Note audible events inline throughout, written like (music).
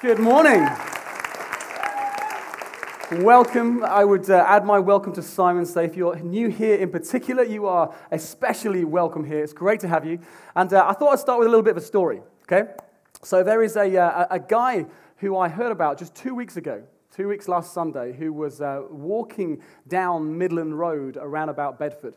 Good morning. Welcome. I would uh, add my welcome to Simon. Say, if you're new here in particular, you are especially welcome here. It's great to have you. And uh, I thought I'd start with a little bit of a story, okay? So, there is a, uh, a guy who I heard about just two weeks ago, two weeks last Sunday, who was uh, walking down Midland Road around about Bedford.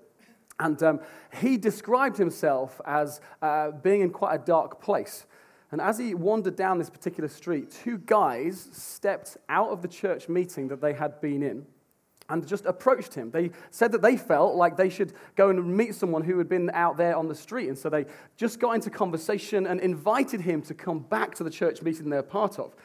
And um, he described himself as uh, being in quite a dark place. And as he wandered down this particular street, two guys stepped out of the church meeting that they had been in and just approached him. They said that they felt like they should go and meet someone who had been out there on the street. And so they just got into conversation and invited him to come back to the church meeting they're part of.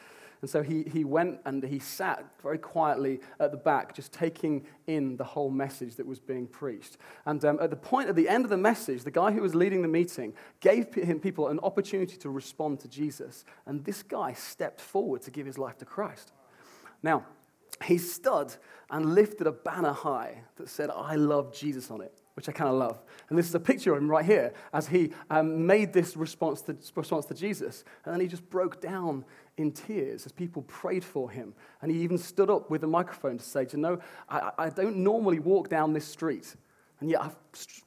And so he, he went and he sat very quietly at the back, just taking in the whole message that was being preached. And um, at the point, at the end of the message, the guy who was leading the meeting gave him, people an opportunity to respond to Jesus. And this guy stepped forward to give his life to Christ. Now, he stood and lifted a banner high that said, I love Jesus on it which I kind of love. And this is a picture of him right here as he um, made this response to, response to Jesus. And then he just broke down in tears as people prayed for him. And he even stood up with a microphone to say, you know, I, I don't normally walk down this street. And yet I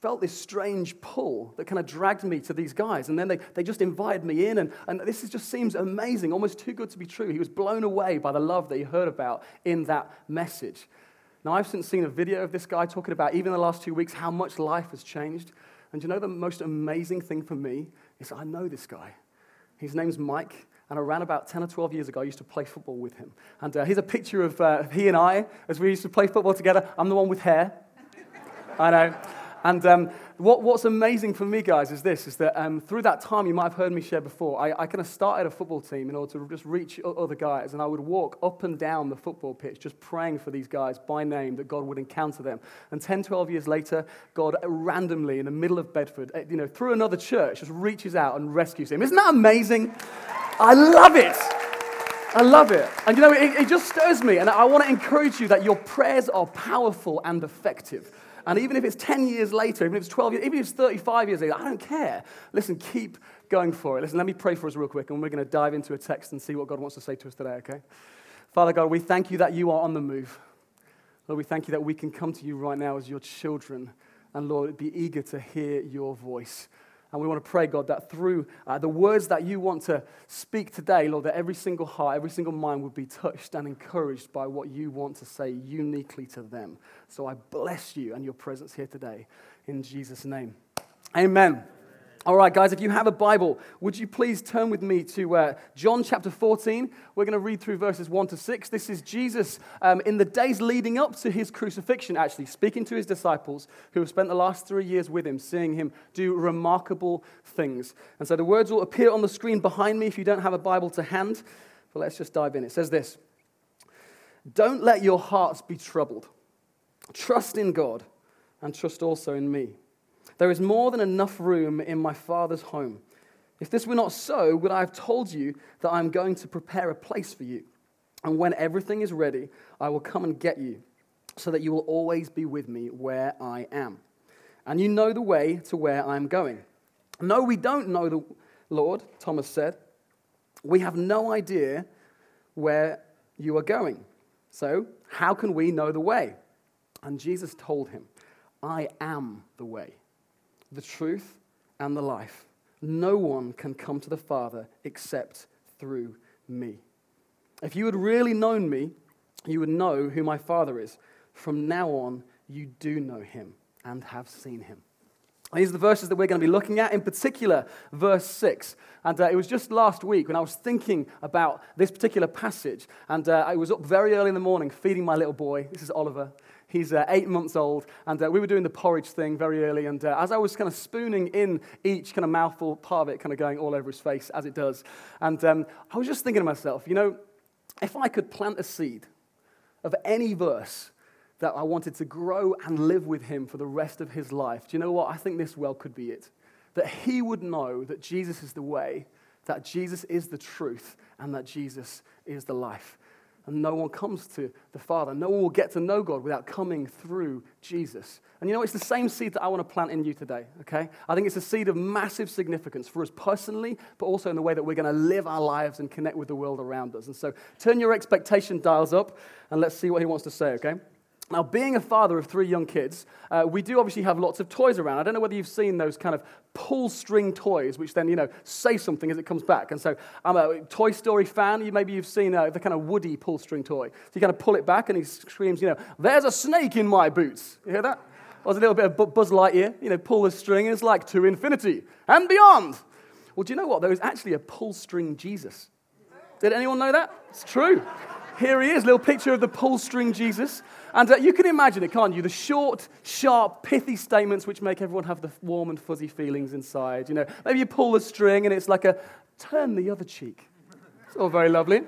felt this strange pull that kind of dragged me to these guys. And then they, they just invited me in. And, and this is, just seems amazing, almost too good to be true. He was blown away by the love that he heard about in that message. Now, I've since seen a video of this guy talking about, even the last two weeks, how much life has changed. And you know the most amazing thing for me is I know this guy. His name's Mike, and around about 10 or 12 years ago, I used to play football with him. And uh, here's a picture of uh, he and I as we used to play football together. I'm the one with hair. I know. And um, what, what's amazing for me, guys, is this, is that um, through that time, you might have heard me share before, I, I kind of started a football team in order to just reach other guys, and I would walk up and down the football pitch just praying for these guys by name that God would encounter them. And 10, 12 years later, God randomly, in the middle of Bedford, eh, you know, through another church, just reaches out and rescues him. Isn't that amazing? I love it. I love it. And you know, it, it just stirs me, and I want to encourage you that your prayers are powerful and effective. And even if it's 10 years later, even if it's 12 years, even if it's 35 years later, I don't care. Listen, keep going for it. Listen, let me pray for us real quick, and we're going to dive into a text and see what God wants to say to us today, okay? Father God, we thank you that you are on the move. Lord, we thank you that we can come to you right now as your children, and Lord, be eager to hear your voice. And we want to pray, God, that through uh, the words that you want to speak today, Lord, that every single heart, every single mind would be touched and encouraged by what you want to say uniquely to them. So I bless you and your presence here today. In Jesus' name. Amen. All right, guys, if you have a Bible, would you please turn with me to uh, John chapter 14? We're going to read through verses 1 to 6. This is Jesus um, in the days leading up to his crucifixion, actually, speaking to his disciples who have spent the last three years with him, seeing him do remarkable things. And so the words will appear on the screen behind me if you don't have a Bible to hand. But let's just dive in. It says this Don't let your hearts be troubled. Trust in God and trust also in me. There is more than enough room in my Father's home. If this were not so, would I have told you that I am going to prepare a place for you? And when everything is ready, I will come and get you, so that you will always be with me where I am. And you know the way to where I am going. No, we don't know the Lord, Thomas said. We have no idea where you are going. So, how can we know the way? And Jesus told him, I am the way the truth, and the life. No one can come to the Father except through me. If you had really known me, you would know who my Father is. From now on, you do know him and have seen him. These are the verses that we're going to be looking at, in particular, verse 6. And uh, it was just last week when I was thinking about this particular passage. And uh, I was up very early in the morning feeding my little boy. This is Oliver. He's uh, eight months old, and uh, we were doing the porridge thing very early. And uh, as I was kind of spooning in each kind of mouthful, part of it kind of going all over his face, as it does. And um, I was just thinking to myself, you know, if I could plant a seed of any verse that I wanted to grow and live with him for the rest of his life, do you know what? I think this well could be it. That he would know that Jesus is the way, that Jesus is the truth, and that Jesus is the life. And no one comes to the Father. No one will get to know God without coming through Jesus. And you know, it's the same seed that I want to plant in you today, okay? I think it's a seed of massive significance for us personally, but also in the way that we're going to live our lives and connect with the world around us. And so turn your expectation dials up and let's see what he wants to say, okay? Now, being a father of three young kids, uh, we do obviously have lots of toys around. I don't know whether you've seen those kind of pull string toys, which then, you know, say something as it comes back. And so I'm a Toy Story fan. You, maybe you've seen uh, the kind of Woody pull string toy. So you kind of pull it back and he screams, you know, there's a snake in my boots. You hear that? Or a little bit of Buzz Lightyear, you know, pull the string and it's like to infinity and beyond. Well, do you know what? There is actually a pull string Jesus. Did anyone know that? It's true. Here he is, little picture of the pull string Jesus. And uh, you can imagine it, can't you? The short, sharp, pithy statements which make everyone have the warm and fuzzy feelings inside. You know, maybe you pull the string and it's like a turn the other cheek. It's all very lovely.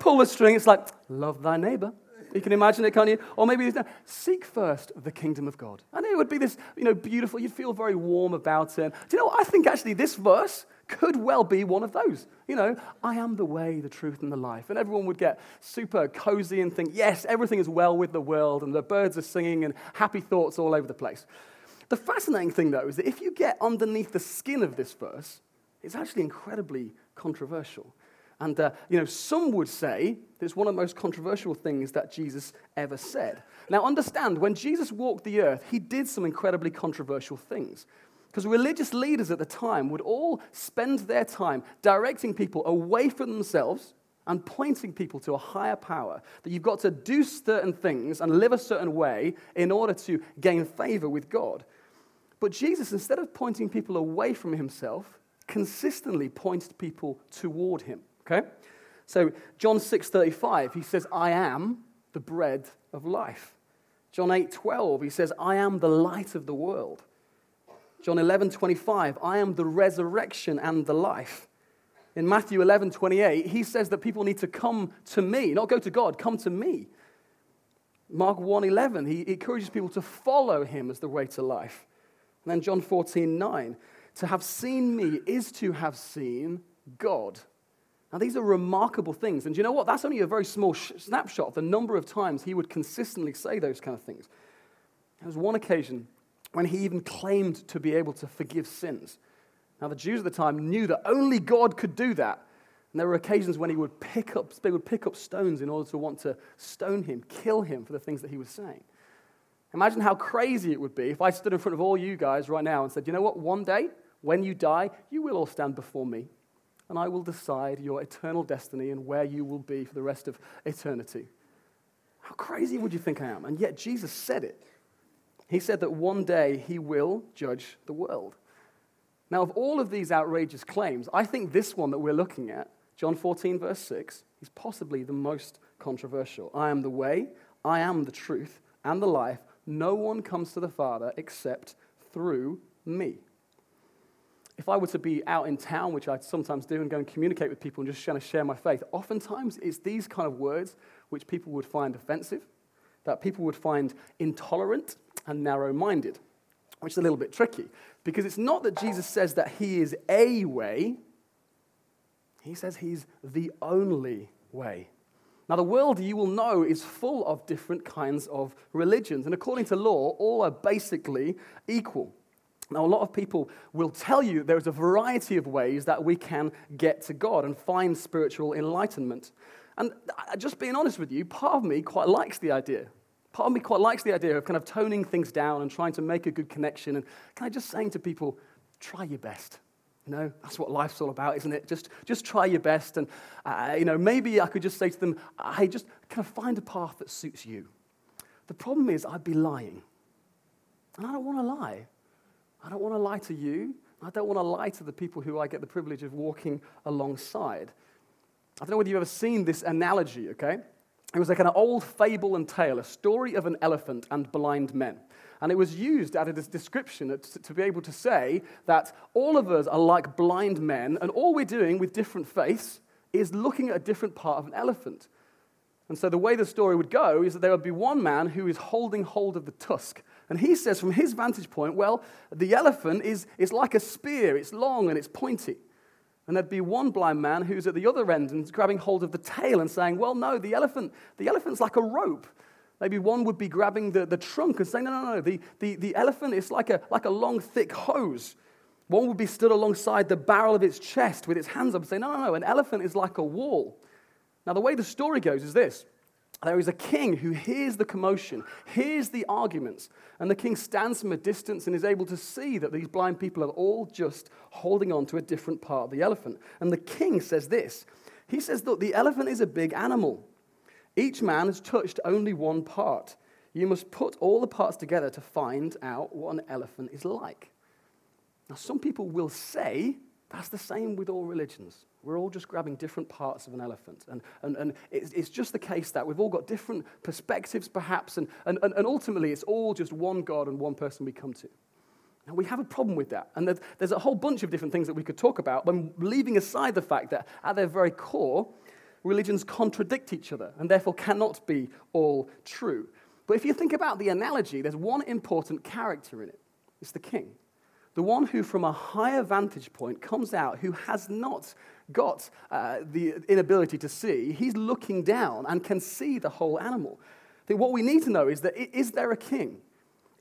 Pull the string, it's like love thy neighbor. You can imagine it, can't you? Or maybe it's, seek first the kingdom of God. And it would be this, you know, beautiful, you'd feel very warm about it. Do you know what? I think actually this verse could well be one of those. You know, I am the way, the truth, and the life. And everyone would get super cozy and think, yes, everything is well with the world, and the birds are singing, and happy thoughts all over the place. The fascinating thing, though, is that if you get underneath the skin of this verse, it's actually incredibly controversial. And, uh, you know, some would say that it's one of the most controversial things that Jesus ever said. Now, understand, when Jesus walked the earth, he did some incredibly controversial things. Because religious leaders at the time would all spend their time directing people away from themselves and pointing people to a higher power. That you've got to do certain things and live a certain way in order to gain favor with God. But Jesus, instead of pointing people away from himself, consistently pointed people toward him. Okay? So John 6:35, he says, I am the bread of life. John 8:12, he says, I am the light of the world. John 11, 25, I am the resurrection and the life. In Matthew 11, 28, he says that people need to come to me, not go to God, come to me. Mark 1, 11, he encourages people to follow him as the way to life. And then John 14, 9, to have seen me is to have seen God. Now, these are remarkable things. And you know what? That's only a very small sh- snapshot of the number of times he would consistently say those kind of things. There was one occasion when he even claimed to be able to forgive sins. Now, the Jews at the time knew that only God could do that. And there were occasions when he would pick up, they would pick up stones in order to want to stone him, kill him for the things that he was saying. Imagine how crazy it would be if I stood in front of all you guys right now and said, you know what, one day, when you die, you will all stand before me, and I will decide your eternal destiny and where you will be for the rest of eternity. How crazy would you think I am? And yet Jesus said it. He said that one day he will judge the world. Now, of all of these outrageous claims, I think this one that we're looking at, John 14, verse 6, is possibly the most controversial. I am the way, I am the truth, and the life. No one comes to the Father except through me. If I were to be out in town, which I sometimes do, and go and communicate with people and just kind of share my faith, oftentimes it's these kind of words which people would find offensive, that people would find intolerant, and narrow minded, which is a little bit tricky because it's not that Jesus says that he is a way, he says he's the only way. Now, the world you will know is full of different kinds of religions, and according to law, all are basically equal. Now, a lot of people will tell you there's a variety of ways that we can get to God and find spiritual enlightenment. And uh, just being honest with you, part of me quite likes the idea Part of me quite likes the idea of kind of toning things down and trying to make a good connection. And kind of just saying to people, try your best. You know, that's what life's all about, isn't it? Just, just try your best. And, uh, you know, maybe I could just say to them, hey, just kind of find a path that suits you. The problem is, I'd be lying. And I don't want to lie. I don't want to lie to you. I don't want to lie to the people who I get the privilege of walking alongside. I don't know whether you've ever seen this analogy, okay? It was like an old fable and tale, a story of an elephant and blind men. And it was used as a description to be able to say that all of us are like blind men, and all we're doing with different faiths is looking at a different part of an elephant. And so the way the story would go is that there would be one man who is holding hold of the tusk. And he says, from his vantage point, well, the elephant is, is like a spear, it's long and it's pointy. And there'd be one blind man who's at the other end and grabbing hold of the tail and saying, Well, no, the elephant, the elephant's like a rope. Maybe one would be grabbing the, the trunk and saying, No, no, no, the, the, the elephant is like a, like a long, thick hose. One would be stood alongside the barrel of its chest with its hands up and saying, No, no, no, an elephant is like a wall. Now, the way the story goes is this there is a king who hears the commotion, hears the arguments, and the king stands from a distance and is able to see that these blind people are all just holding on to a different part of the elephant. And the king says this He says that the elephant is a big animal. Each man has touched only one part. You must put all the parts together to find out what an elephant is like. Now, some people will say that's the same with all religions. We're all just grabbing different parts of an elephant. And, and, and it's, it's just the case that we've all got different perspectives, perhaps, and, and, and ultimately it's all just one God and one person we come to. Now, we have a problem with that. And there's, there's a whole bunch of different things that we could talk about, when leaving aside the fact that at their very core, religions contradict each other and therefore cannot be all true. But if you think about the analogy, there's one important character in it it's the king. The one who, from a higher vantage point, comes out, who has not got uh, the inability to see, he's looking down and can see the whole animal. I what we need to know is that is there a king?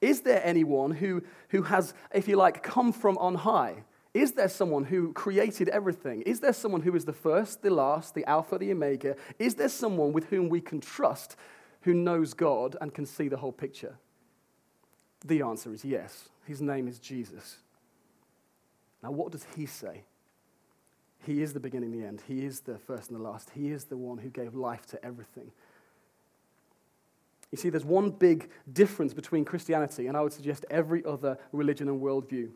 Is there anyone who, who has, if you like, come from on high? Is there someone who created everything? Is there someone who is the first, the last, the Alpha, the Omega? Is there someone with whom we can trust who knows God and can see the whole picture? The answer is yes. His name is Jesus. Now, what does he say? He is the beginning and the end. He is the first and the last. He is the one who gave life to everything. You see, there's one big difference between Christianity and I would suggest every other religion and worldview.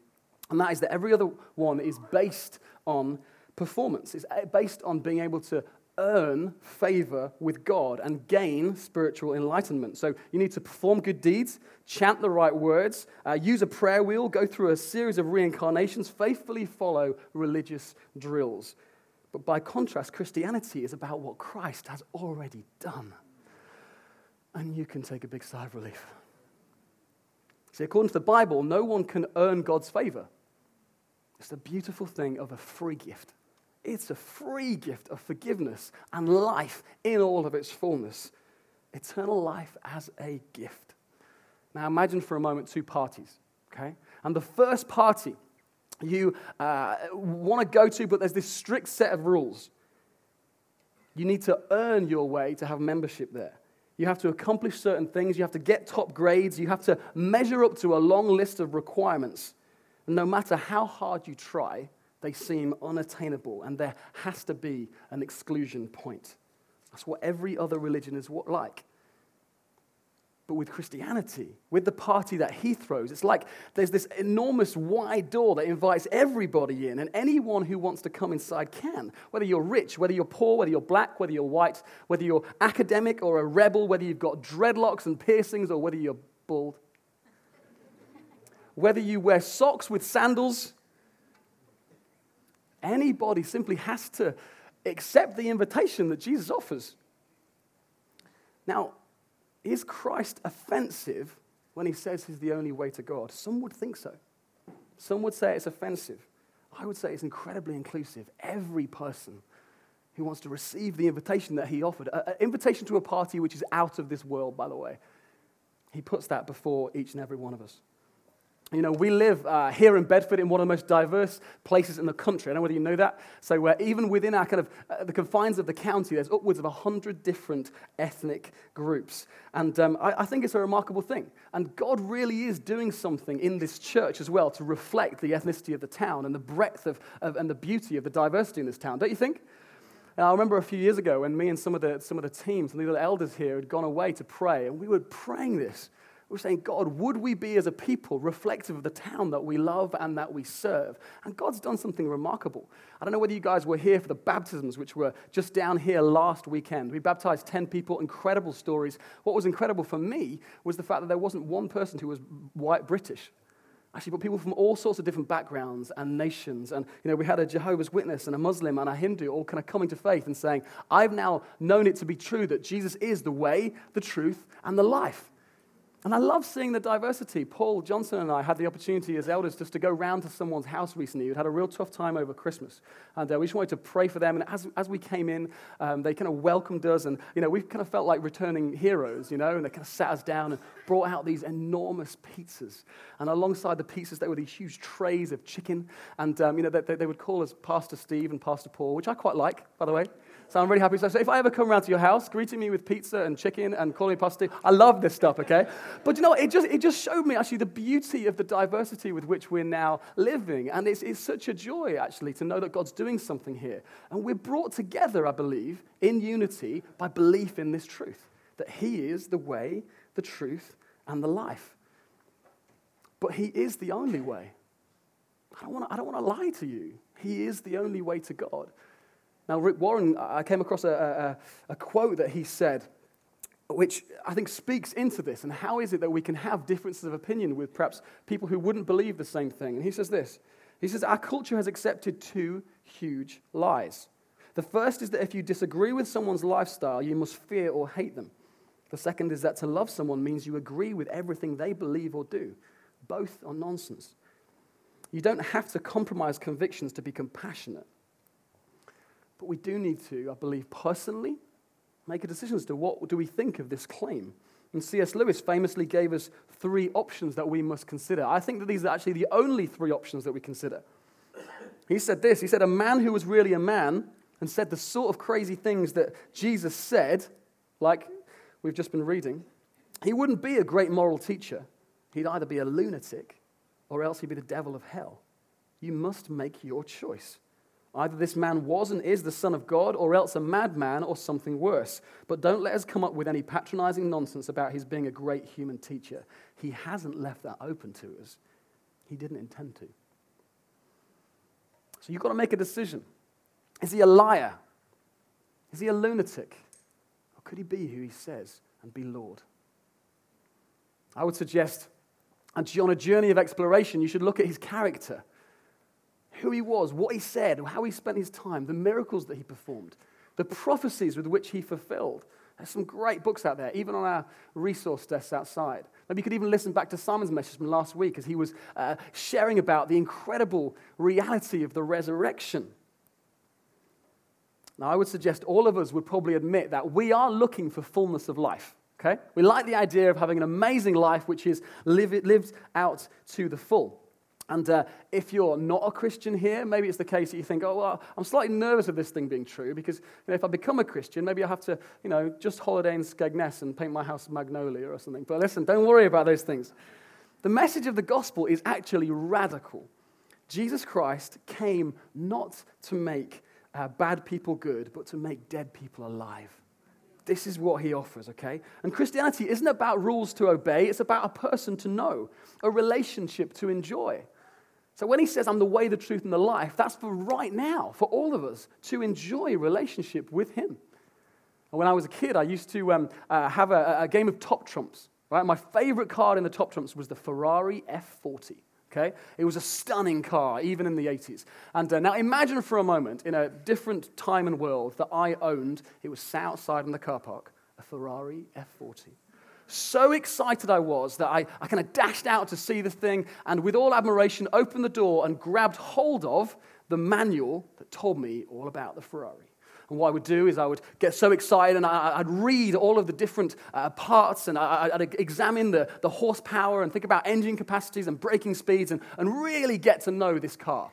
And that is that every other one is based on performance. It's uh, based on being able to earn favor with God and gain spiritual enlightenment. So you need to perform good deeds, chant the right words, uh, use a prayer wheel, go through a series of reincarnations, faithfully follow religious drills. But by contrast, Christianity is about what Christ has already done. And you can take a big sigh of relief. See, according to the Bible, no one can earn God's favor. It's the beautiful thing of a free gift. It's a free gift of forgiveness and life in all of its fullness. Eternal life as a gift. Now imagine for a moment two parties, okay? And the first party you uh, want to go to, but there's this strict set of rules. You need to earn your way to have membership there. You have to accomplish certain things. You have to get top grades. You have to measure up to a long list of requirements. And no matter how hard you try, they seem unattainable, and there has to be an exclusion point. That's what every other religion is like. But with Christianity, with the party that he throws, it's like there's this enormous wide door that invites everybody in, and anyone who wants to come inside can. Whether you're rich, whether you're poor, whether you're black, whether you're white, whether you're academic or a rebel, whether you've got dreadlocks and piercings, or whether you're bald. (laughs) whether you wear socks with sandals Anybody simply has to accept the invitation that Jesus offers. Now, is Christ offensive when he says he's the only way to God? Some would think so. Some would say it's offensive. I would say it's incredibly inclusive. Every person who wants to receive the invitation that he offered, an invitation to a party which is out of this world, by the way, he puts that before each and every one of us. You know, we live uh, here in Bedford in one of the most diverse places in the country. I don't know whether you know that. So, we're even within our kind of uh, the confines of the county, there's upwards of 100 different ethnic groups. And um, I, I think it's a remarkable thing. And God really is doing something in this church as well to reflect the ethnicity of the town and the breadth of, of and the beauty of the diversity in this town, don't you think? And I remember a few years ago when me and some of the, some of the teams and the little elders here had gone away to pray, and we were praying this. We're saying, God, would we be as a people reflective of the town that we love and that we serve? And God's done something remarkable. I don't know whether you guys were here for the baptisms, which were just down here last weekend. We baptized 10 people, incredible stories. What was incredible for me was the fact that there wasn't one person who was white British actually but people from all sorts of different backgrounds and nations and you know we had a jehovah's witness and a muslim and a hindu all kind of coming to faith and saying i've now known it to be true that jesus is the way the truth and the life And I love seeing the diversity. Paul Johnson and I had the opportunity as elders just to go round to someone's house recently who'd had a real tough time over Christmas. And uh, we just wanted to pray for them. And as, as we came in, um, they kind of welcomed us. And, you know, we kind of felt like returning heroes, you know, and they kind of sat us down and brought out these enormous pizzas. And alongside the pizzas, there were these huge trays of chicken. And, um, you know, they, they would call us Pastor Steve and Pastor Paul, which I quite like, by the way. So I'm really happy. So, if I ever come around to your house, greeting me with pizza and chicken and calling me pasta, I love this stuff, okay? But you know, it just, it just showed me actually the beauty of the diversity with which we're now living. And it's, it's such a joy, actually, to know that God's doing something here. And we're brought together, I believe, in unity by belief in this truth that He is the way, the truth, and the life. But He is the only way. I don't want to lie to you. He is the only way to God. Now, Rick Warren, I came across a, a, a, quote that he said, which I think speaks into this. And how is it that we can have differences of opinion with perhaps people who wouldn't believe the same thing? And he says this He says, Our culture has accepted two huge lies. The first is that if you disagree with someone's lifestyle, you must fear or hate them. The second is that to love someone means you agree with everything they believe or do. Both are nonsense. You don't have to compromise convictions to be compassionate. But we do need to, I believe, personally make a decision as to what do we think of this claim. And C.S. Lewis famously gave us three options that we must consider. I think that these are actually the only three options that we consider. He said this He said, A man who was really a man and said the sort of crazy things that Jesus said, like we've just been reading, he wouldn't be a great moral teacher. He'd either be a lunatic or else he'd be the devil of hell. You must make your choice. Either this man was and is the Son of God, or else a madman or something worse. But don't let us come up with any patronizing nonsense about his being a great human teacher. He hasn't left that open to us, he didn't intend to. So you've got to make a decision. Is he a liar? Is he a lunatic? Or could he be who he says and be Lord? I would suggest, and on a journey of exploration, you should look at his character who he was, what he said, how he spent his time, the miracles that he performed, the prophecies with which he fulfilled. There's some great books out there, even on our resource desks outside. Maybe you could even listen back to Simon's message from last week as he was uh, sharing about the incredible reality of the resurrection. Now, I would suggest all of us would probably admit that we are looking for fullness of life. Okay? We like the idea of having an amazing life which is lived out to the full. And uh, if you're not a Christian here, maybe it's the case that you think, oh, well, I'm slightly nervous of this thing being true because you know, if I become a Christian, maybe I have to, you know, just holiday in Skegness and paint my house magnolia or something. But listen, don't worry about those things. The message of the gospel is actually radical. Jesus Christ came not to make uh, bad people good, but to make dead people alive. This is what he offers, okay? And Christianity isn't about rules to obey, it's about a person to know, a relationship to enjoy. So when he says, I'm the way, the truth, and the life, that's for right now, for all of us to enjoy relationship with him. And when I was a kid, I used to um, uh, have a, a, game of top trumps. Right? My favorite card in the top trumps was the Ferrari F40. Okay? It was a stunning car, even in the 80s. And uh, now imagine for a moment, in a different time and world, that I owned, it was sat outside in the car park, a Ferrari F40. So excited I was that I, I kind of dashed out to see the thing and, with all admiration, opened the door and grabbed hold of the manual that told me all about the Ferrari. And what I would do is I would get so excited and I, would read all of the different uh, parts and I, would examine the, the horsepower and think about engine capacities and braking speeds and, and really get to know this car.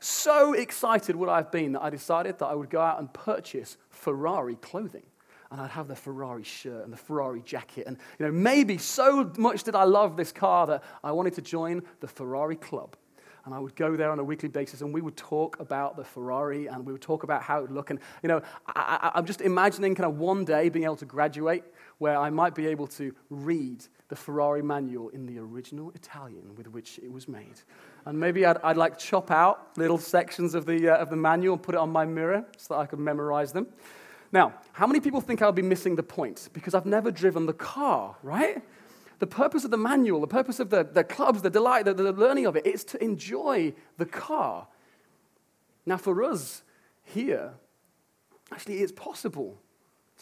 So excited would I have been that I decided that I would go out and purchase Ferrari clothing and I'd have the Ferrari shirt and the Ferrari jacket. And, you know, maybe so much did I love this car that I wanted to join the Ferrari Club. And I would go there on a weekly basis and we would talk about the Ferrari and we would talk about how it would look. And, you know, I, am just imagining kind of one day being able to graduate where I might be able to read the Ferrari manual in the original Italian with which it was made. And maybe I'd, I'd like chop out little sections of the, uh, of the manual and put it on my mirror so that I could memorize them. Now, how many people think I'll be missing the point? Because I've never driven the car, right? The purpose of the manual, the purpose of the, the clubs, the delight, the, the learning of it, is to enjoy the car. Now, for us here, actually, it's possible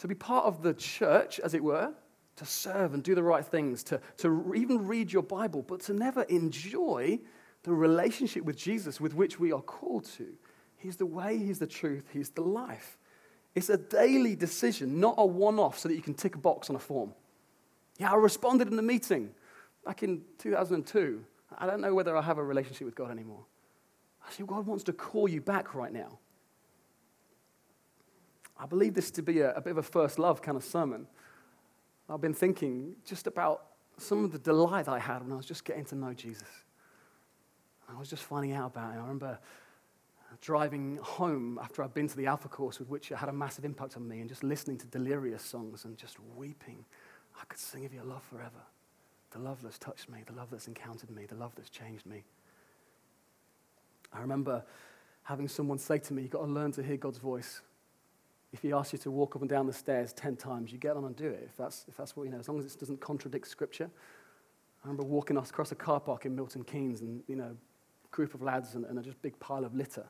to be part of the church, as it were, to serve and do the right things, to, to even read your Bible, but to never enjoy the relationship with Jesus with which we are called to. He's the way, He's the truth, He's the life. It's a daily decision, not a one off so that you can tick a box on a form. Yeah, I responded in the meeting back in 2002. I don't know whether I have a relationship with God anymore. Actually, God wants to call you back right now. I believe this to be a, a bit of a first love kind of sermon. I've been thinking just about some of the delight I had when I was just getting to know Jesus. I was just finding out about him. I remember driving home after I'd been to the Alpha course, with which it had a massive impact on me, and just listening to delirious songs and just weeping. I could sing of your love forever. The love that's touched me, the love that's encountered me, the love that's changed me. I remember having someone say to me, You've got to learn to hear God's voice. If he asks you to walk up and down the stairs 10 times, you get on and do it. If that's, if that's what, you know, as long as it doesn't contradict Scripture. I remember walking across a car park in Milton Keynes and, you know, group of lads and, and a just big pile of litter.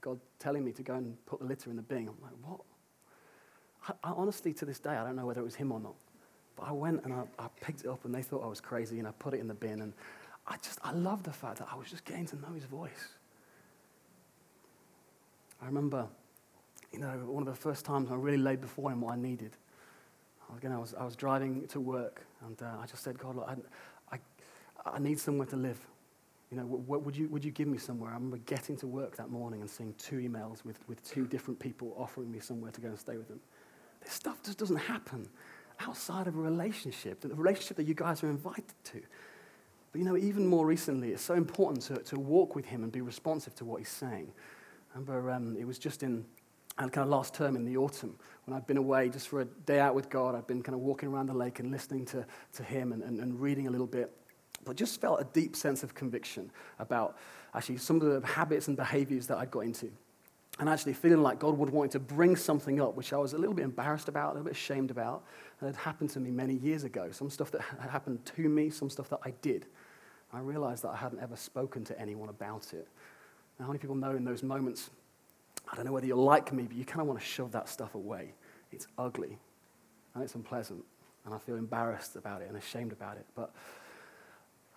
God telling me to go and put the litter in the bin. I'm like, what? I, I, honestly, to this day, I don't know whether it was him or not. But I went and I, I picked it up and they thought I was crazy and I put it in the bin. And I just, I love the fact that I was just getting to know his voice. I remember, you know, one of the first times I really laid before him what I needed. Again, I was, I was driving to work, and uh, I just said, God, look, I, I, I need somewhere to live. You know, what, would, you, would you give me somewhere? I remember getting to work that morning and seeing two emails with, with two different people offering me somewhere to go and stay with them. This stuff just doesn't happen outside of a relationship, the relationship that you guys are invited to. But you know, even more recently, it's so important to, to walk with him and be responsive to what he's saying. I remember um, it was just in and kind of last term in the autumn when I'd been away just for a day out with God. I'd been kind of walking around the lake and listening to, to him and, and, and reading a little bit. But just felt a deep sense of conviction about actually some of the habits and behaviors that I'd got into. And actually feeling like God would want to bring something up, which I was a little bit embarrassed about, a little bit ashamed about, and had happened to me many years ago. Some stuff that had happened to me, some stuff that I did. I realized that I hadn't ever spoken to anyone about it. Now, how many people know in those moments, I don't know whether you're like me, but you kind of want to shove that stuff away. It's ugly and it's unpleasant, and I feel embarrassed about it and ashamed about it. But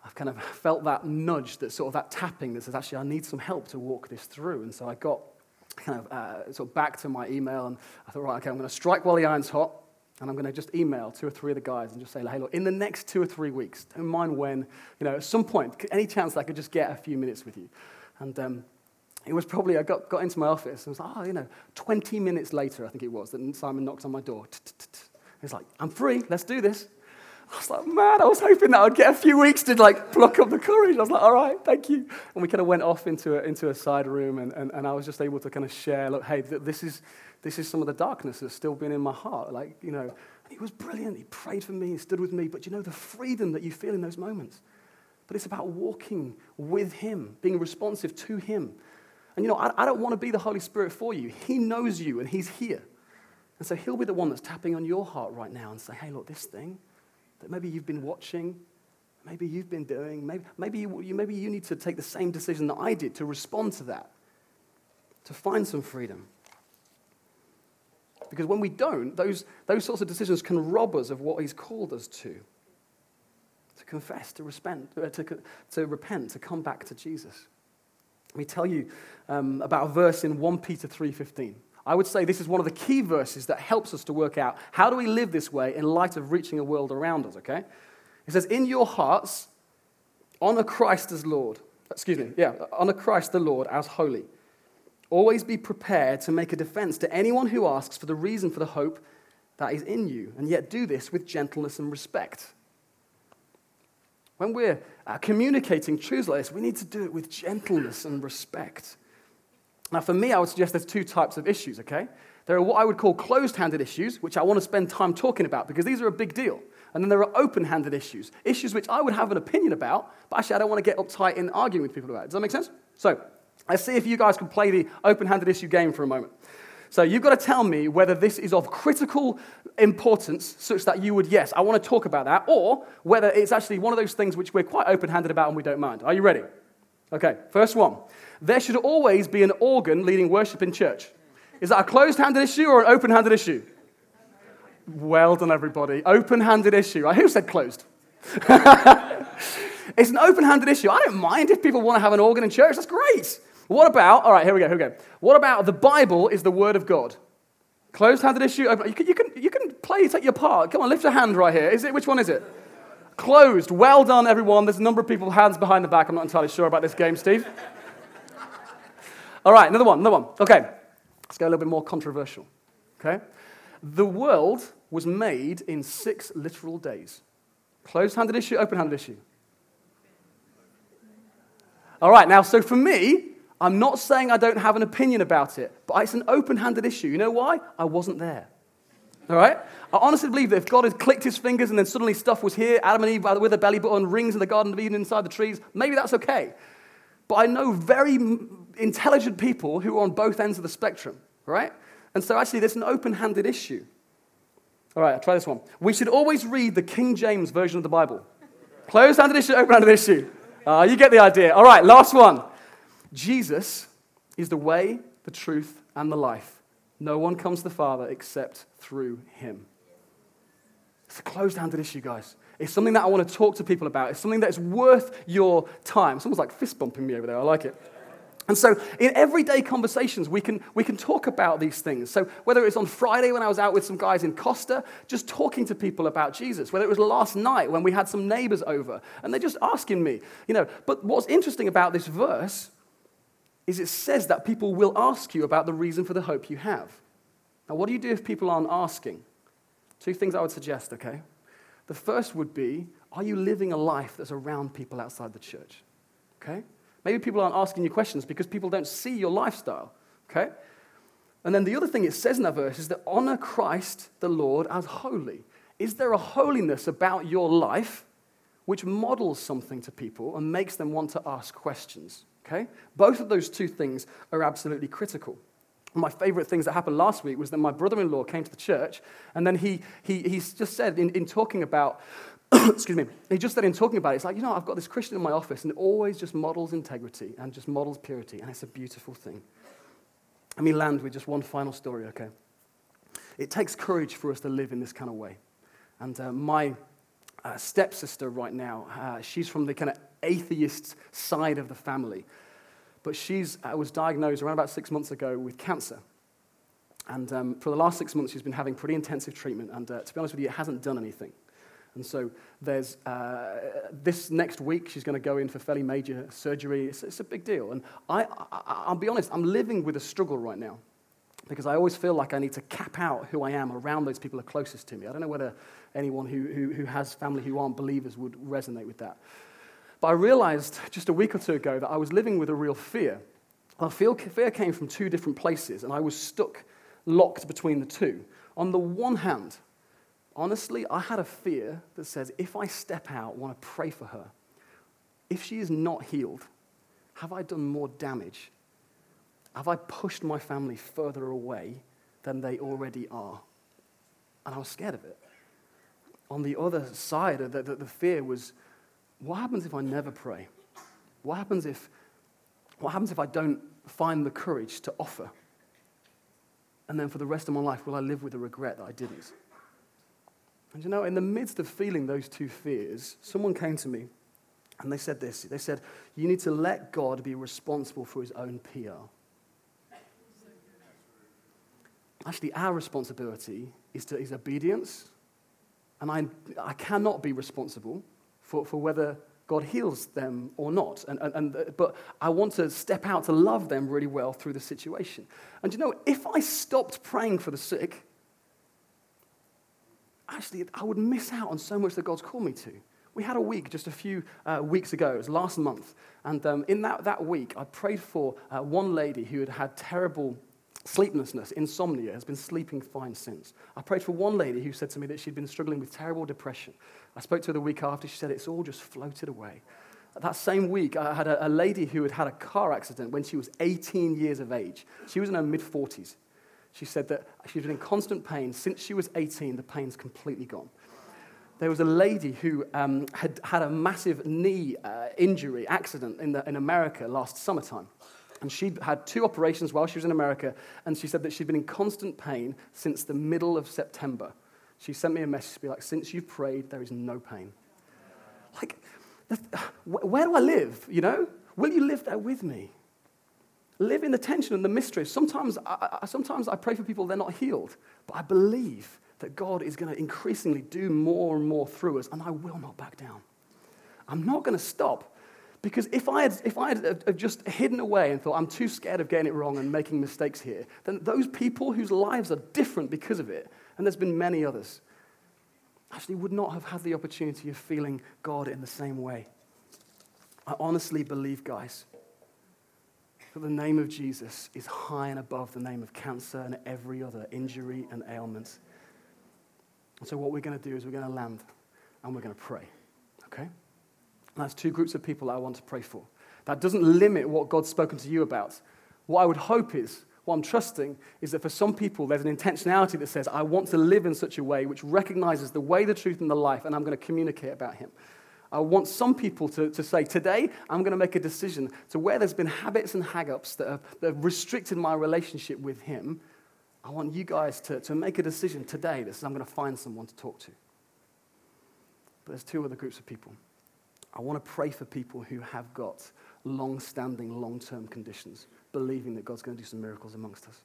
I've kind of (laughs) felt that nudge, that sort of that tapping that says, actually, I need some help to walk this through. And so I got kind of uh, sort of back to my email, and I thought, right, okay, I'm going to strike while the iron's hot. And I'm going to just email two or three of the guys and just say, hey, look, in the next two or three weeks, don't mind when, you know, at some point, any chance that I could just get a few minutes with you. And um, it was probably, I got, got into my office and was like, oh, you know, 20 minutes later, I think it was, that Simon knocks on my door. He's like, I'm free, let's do this. I was like, man, I was hoping that I'd get a few weeks to like pluck up the courage. I was like, all right, thank you. And we kind of went off into a, into a side room and, and, and I was just able to kind of share, look, hey, this is, this is some of the darkness that's still been in my heart. Like, you know, he was brilliant. He prayed for me, he stood with me. But you know, the freedom that you feel in those moments. But it's about walking with him, being responsive to him. And you know, I, I don't want to be the Holy Spirit for you. He knows you and he's here. And so he'll be the one that's tapping on your heart right now and say, hey, look, this thing that maybe you've been watching, maybe you've been doing, maybe, maybe, you, maybe you need to take the same decision that I did to respond to that, to find some freedom. Because when we don't, those, those sorts of decisions can rob us of what he's called us to. To confess, to, respond, uh, to, to repent, to come back to Jesus. Let me tell you um, about a verse in 1 Peter 3.15. I would say this is one of the key verses that helps us to work out how do we live this way in light of reaching a world around us, okay? It says, In your hearts, honor Christ as Lord. Excuse me, yeah, honor Christ the Lord as holy. Always be prepared to make a defense to anyone who asks for the reason for the hope that is in you, and yet do this with gentleness and respect. When we're uh, communicating truths like this, we need to do it with gentleness and respect. Now, for me, I would suggest there's two types of issues, okay? There are what I would call closed handed issues, which I want to spend time talking about because these are a big deal. And then there are open handed issues, issues which I would have an opinion about, but actually I don't want to get uptight in arguing with people about. it. Does that make sense? So, let's see if you guys can play the open handed issue game for a moment. So, you've got to tell me whether this is of critical importance, such that you would, yes, I want to talk about that, or whether it's actually one of those things which we're quite open handed about and we don't mind. Are you ready? Okay, first one. There should always be an organ leading worship in church. Is that a closed handed issue or an open handed issue? Well done, everybody. Open handed issue. Who said closed? (laughs) it's an open handed issue. I don't mind if people want to have an organ in church. That's great. What about, all right, here we go, here we go. What about the Bible is the Word of God? Closed handed issue. Open, you, can, you, can, you can play, take your part. Come on, lift a hand right here. Is it, which one is it? Closed. Well done, everyone. There's a number of people, hands behind the back. I'm not entirely sure about this game, Steve. All right, another one, another one. Okay, let's go a little bit more controversial. Okay? The world was made in six literal days. Closed handed issue, open handed issue. All right, now, so for me, I'm not saying I don't have an opinion about it, but it's an open handed issue. You know why? I wasn't there. All right? I honestly believe that if God had clicked his fingers and then suddenly stuff was here, Adam and Eve with a belly button, rings in the Garden of Eden inside the trees, maybe that's okay. But I know very intelligent people who are on both ends of the spectrum, right? And so actually, there's an open handed issue. All right, I'll try this one. We should always read the King James version of the Bible. Closed handed issue, open handed issue. Uh, you get the idea. All right, last one. Jesus is the way, the truth, and the life. No one comes to the Father except through him. It's a closed handed issue, guys. It's something that I want to talk to people about. It's something that is worth your time. Someone's like fist bumping me over there. I like it. And so, in everyday conversations, we can, we can talk about these things. So, whether it was on Friday when I was out with some guys in Costa, just talking to people about Jesus, whether it was last night when we had some neighbors over and they're just asking me, you know. But what's interesting about this verse is it says that people will ask you about the reason for the hope you have. Now, what do you do if people aren't asking? Two things I would suggest, okay? The first would be are you living a life that's around people outside the church? Okay? Maybe people aren't asking you questions because people don't see your lifestyle. Okay? And then the other thing it says in that verse is that honor Christ the Lord as holy. Is there a holiness about your life which models something to people and makes them want to ask questions? Okay? Both of those two things are absolutely critical. My favorite things that happened last week was that my brother in law came to the church, and then he, he, he just said, in, in talking about, (coughs) excuse me, he just said in talking about it, it's like, you know, I've got this Christian in my office, and it always just models integrity and just models purity, and it's a beautiful thing. Let me land with just one final story, okay? It takes courage for us to live in this kind of way. And uh, my uh, stepsister right now, uh, she's from the kind of atheist side of the family. But she uh, was diagnosed around about six months ago with cancer. And um, for the last six months, she's been having pretty intensive treatment. And uh, to be honest with you, it hasn't done anything. And so there's uh, this next week, she's going to go in for fairly major surgery. It's, it's a big deal. And I, I, I'll be honest, I'm living with a struggle right now because I always feel like I need to cap out who I am around those people who are closest to me. I don't know whether anyone who, who, who has family who aren't believers would resonate with that. But I realized just a week or two ago that I was living with a real fear. Our fear came from two different places, and I was stuck, locked between the two. On the one hand, honestly, I had a fear that says if I step out, want to pray for her, if she is not healed, have I done more damage? Have I pushed my family further away than they already are? And I was scared of it. On the other side, the, the, the fear was what happens if I never pray? What happens if, what happens if I don't find the courage to offer? And then for the rest of my life, will I live with the regret that I didn't? And you know, in the midst of feeling those two fears, someone came to me and they said this. They said, You need to let God be responsible for his own PR. Actually, our responsibility is, to, is obedience. And I, I cannot be responsible for, for whether God heals them or not. And, and, and, uh, but I want to step out to love them really well through the situation. And you know, if I stopped praying for the sick, actually, I would miss out on so much that God's called me to. We had a week just a few uh, weeks ago, it was last month. And um, in that, that week, I prayed for uh, one lady who had had terrible sleeplessness, insomnia, has been sleeping fine since. I prayed for one lady who said to me that she'd been struggling with terrible depression. I spoke to her the week after. She said it's all just floated away. That same week, I had a, a lady who had had a car accident when she was 18 years of age. She was in her mid 40s. She said that she's been in constant pain since she was 18, the pain's completely gone. There was a lady who um, had had a massive knee uh, injury accident in, the, in America last summertime. And she'd had two operations while she was in America, and she said that she'd been in constant pain since the middle of September. She sent me a message to be like, Since you've prayed, there is no pain. Like, where do I live? You know? Will you live there with me? Live in the tension and the mystery. Sometimes I, sometimes I pray for people, they're not healed, but I believe that God is going to increasingly do more and more through us, and I will not back down. I'm not going to stop. Because if I, had, if I had uh, uh, just hidden away and thought, I'm too scared of getting it wrong and making mistakes here, then those people whose lives are different because of it, and there's been many others, actually would not have had the opportunity of feeling God in the same way. I honestly believe, guys, that the name of Jesus is high and above the name of cancer and every other injury and ailment. And so, what we're going to do is we're going to land and we're going to pray. Okay? And that's two groups of people that I want to pray for. That doesn't limit what God's spoken to you about. What I would hope is, what I'm trusting is that for some people, there's an intentionality that says, I want to live in such a way which recognizes the way, the truth, and the life, and I'm going to communicate about Him. I want some people to, to say, today I'm going to make a decision to where there's been habits and hang ups that have, that have restricted my relationship with Him. I want you guys to, to make a decision today that says, I'm going to find someone to talk to. But there's two other groups of people. I want to pray for people who have got long standing, long term conditions, believing that God's going to do some miracles amongst us.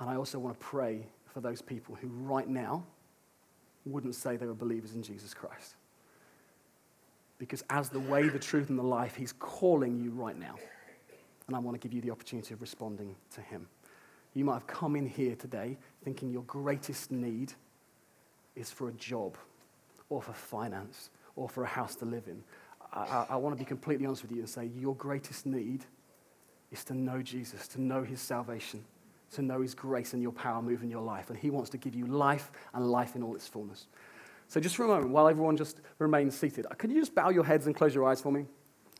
And I also want to pray for those people who, right now, wouldn't say they were believers in Jesus Christ. Because as the way, the truth, and the life, He's calling you right now. And I want to give you the opportunity of responding to Him. You might have come in here today thinking your greatest need is for a job, or for finance, or for a house to live in. I, I, want to be completely honest with you and say your greatest need is to know Jesus, to know His salvation to know His grace and your power move in your life. And He wants to give you life and life in all its fullness. So, just for a moment, while everyone just remains seated, can you just bow your heads and close your eyes for me?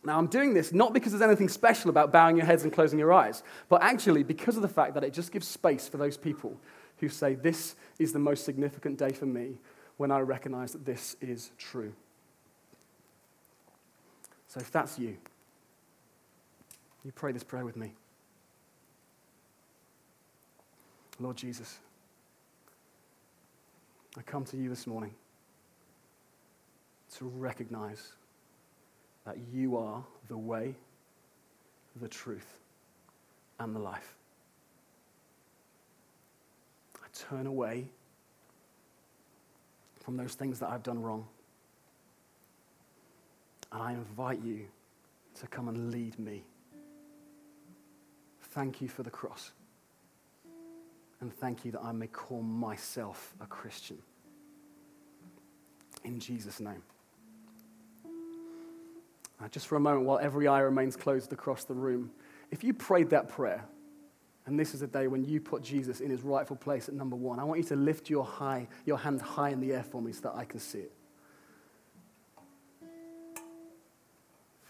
Now, I'm doing this not because there's anything special about bowing your heads and closing your eyes, but actually because of the fact that it just gives space for those people who say, This is the most significant day for me when I recognize that this is true. So, if that's you, you pray this prayer with me. Lord Jesus, I come to you this morning to recognize that you are the way, the truth, and the life. I turn away from those things that I've done wrong. And I invite you to come and lead me. Thank you for the cross and thank you that I may call myself a Christian. In Jesus' name. Uh, just for a moment, while every eye remains closed across the room, if you prayed that prayer, and this is a day when you put Jesus in his rightful place at number one, I want you to lift your, high, your hand high in the air for me so that I can see it.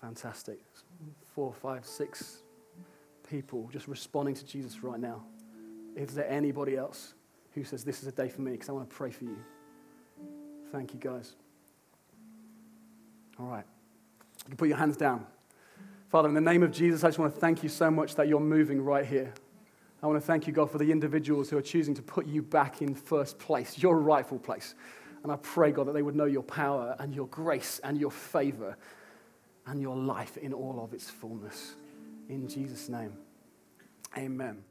Fantastic. Four, five, six people just responding to Jesus right now. Is there anybody else who says, This is a day for me because I want to pray for you? Thank you, guys. All right. You can put your hands down. Father, in the name of Jesus, I just want to thank you so much that you're moving right here. I want to thank you, God, for the individuals who are choosing to put you back in first place, your rightful place. And I pray, God, that they would know your power and your grace and your favor and your life in all of its fullness. In Jesus' name, amen.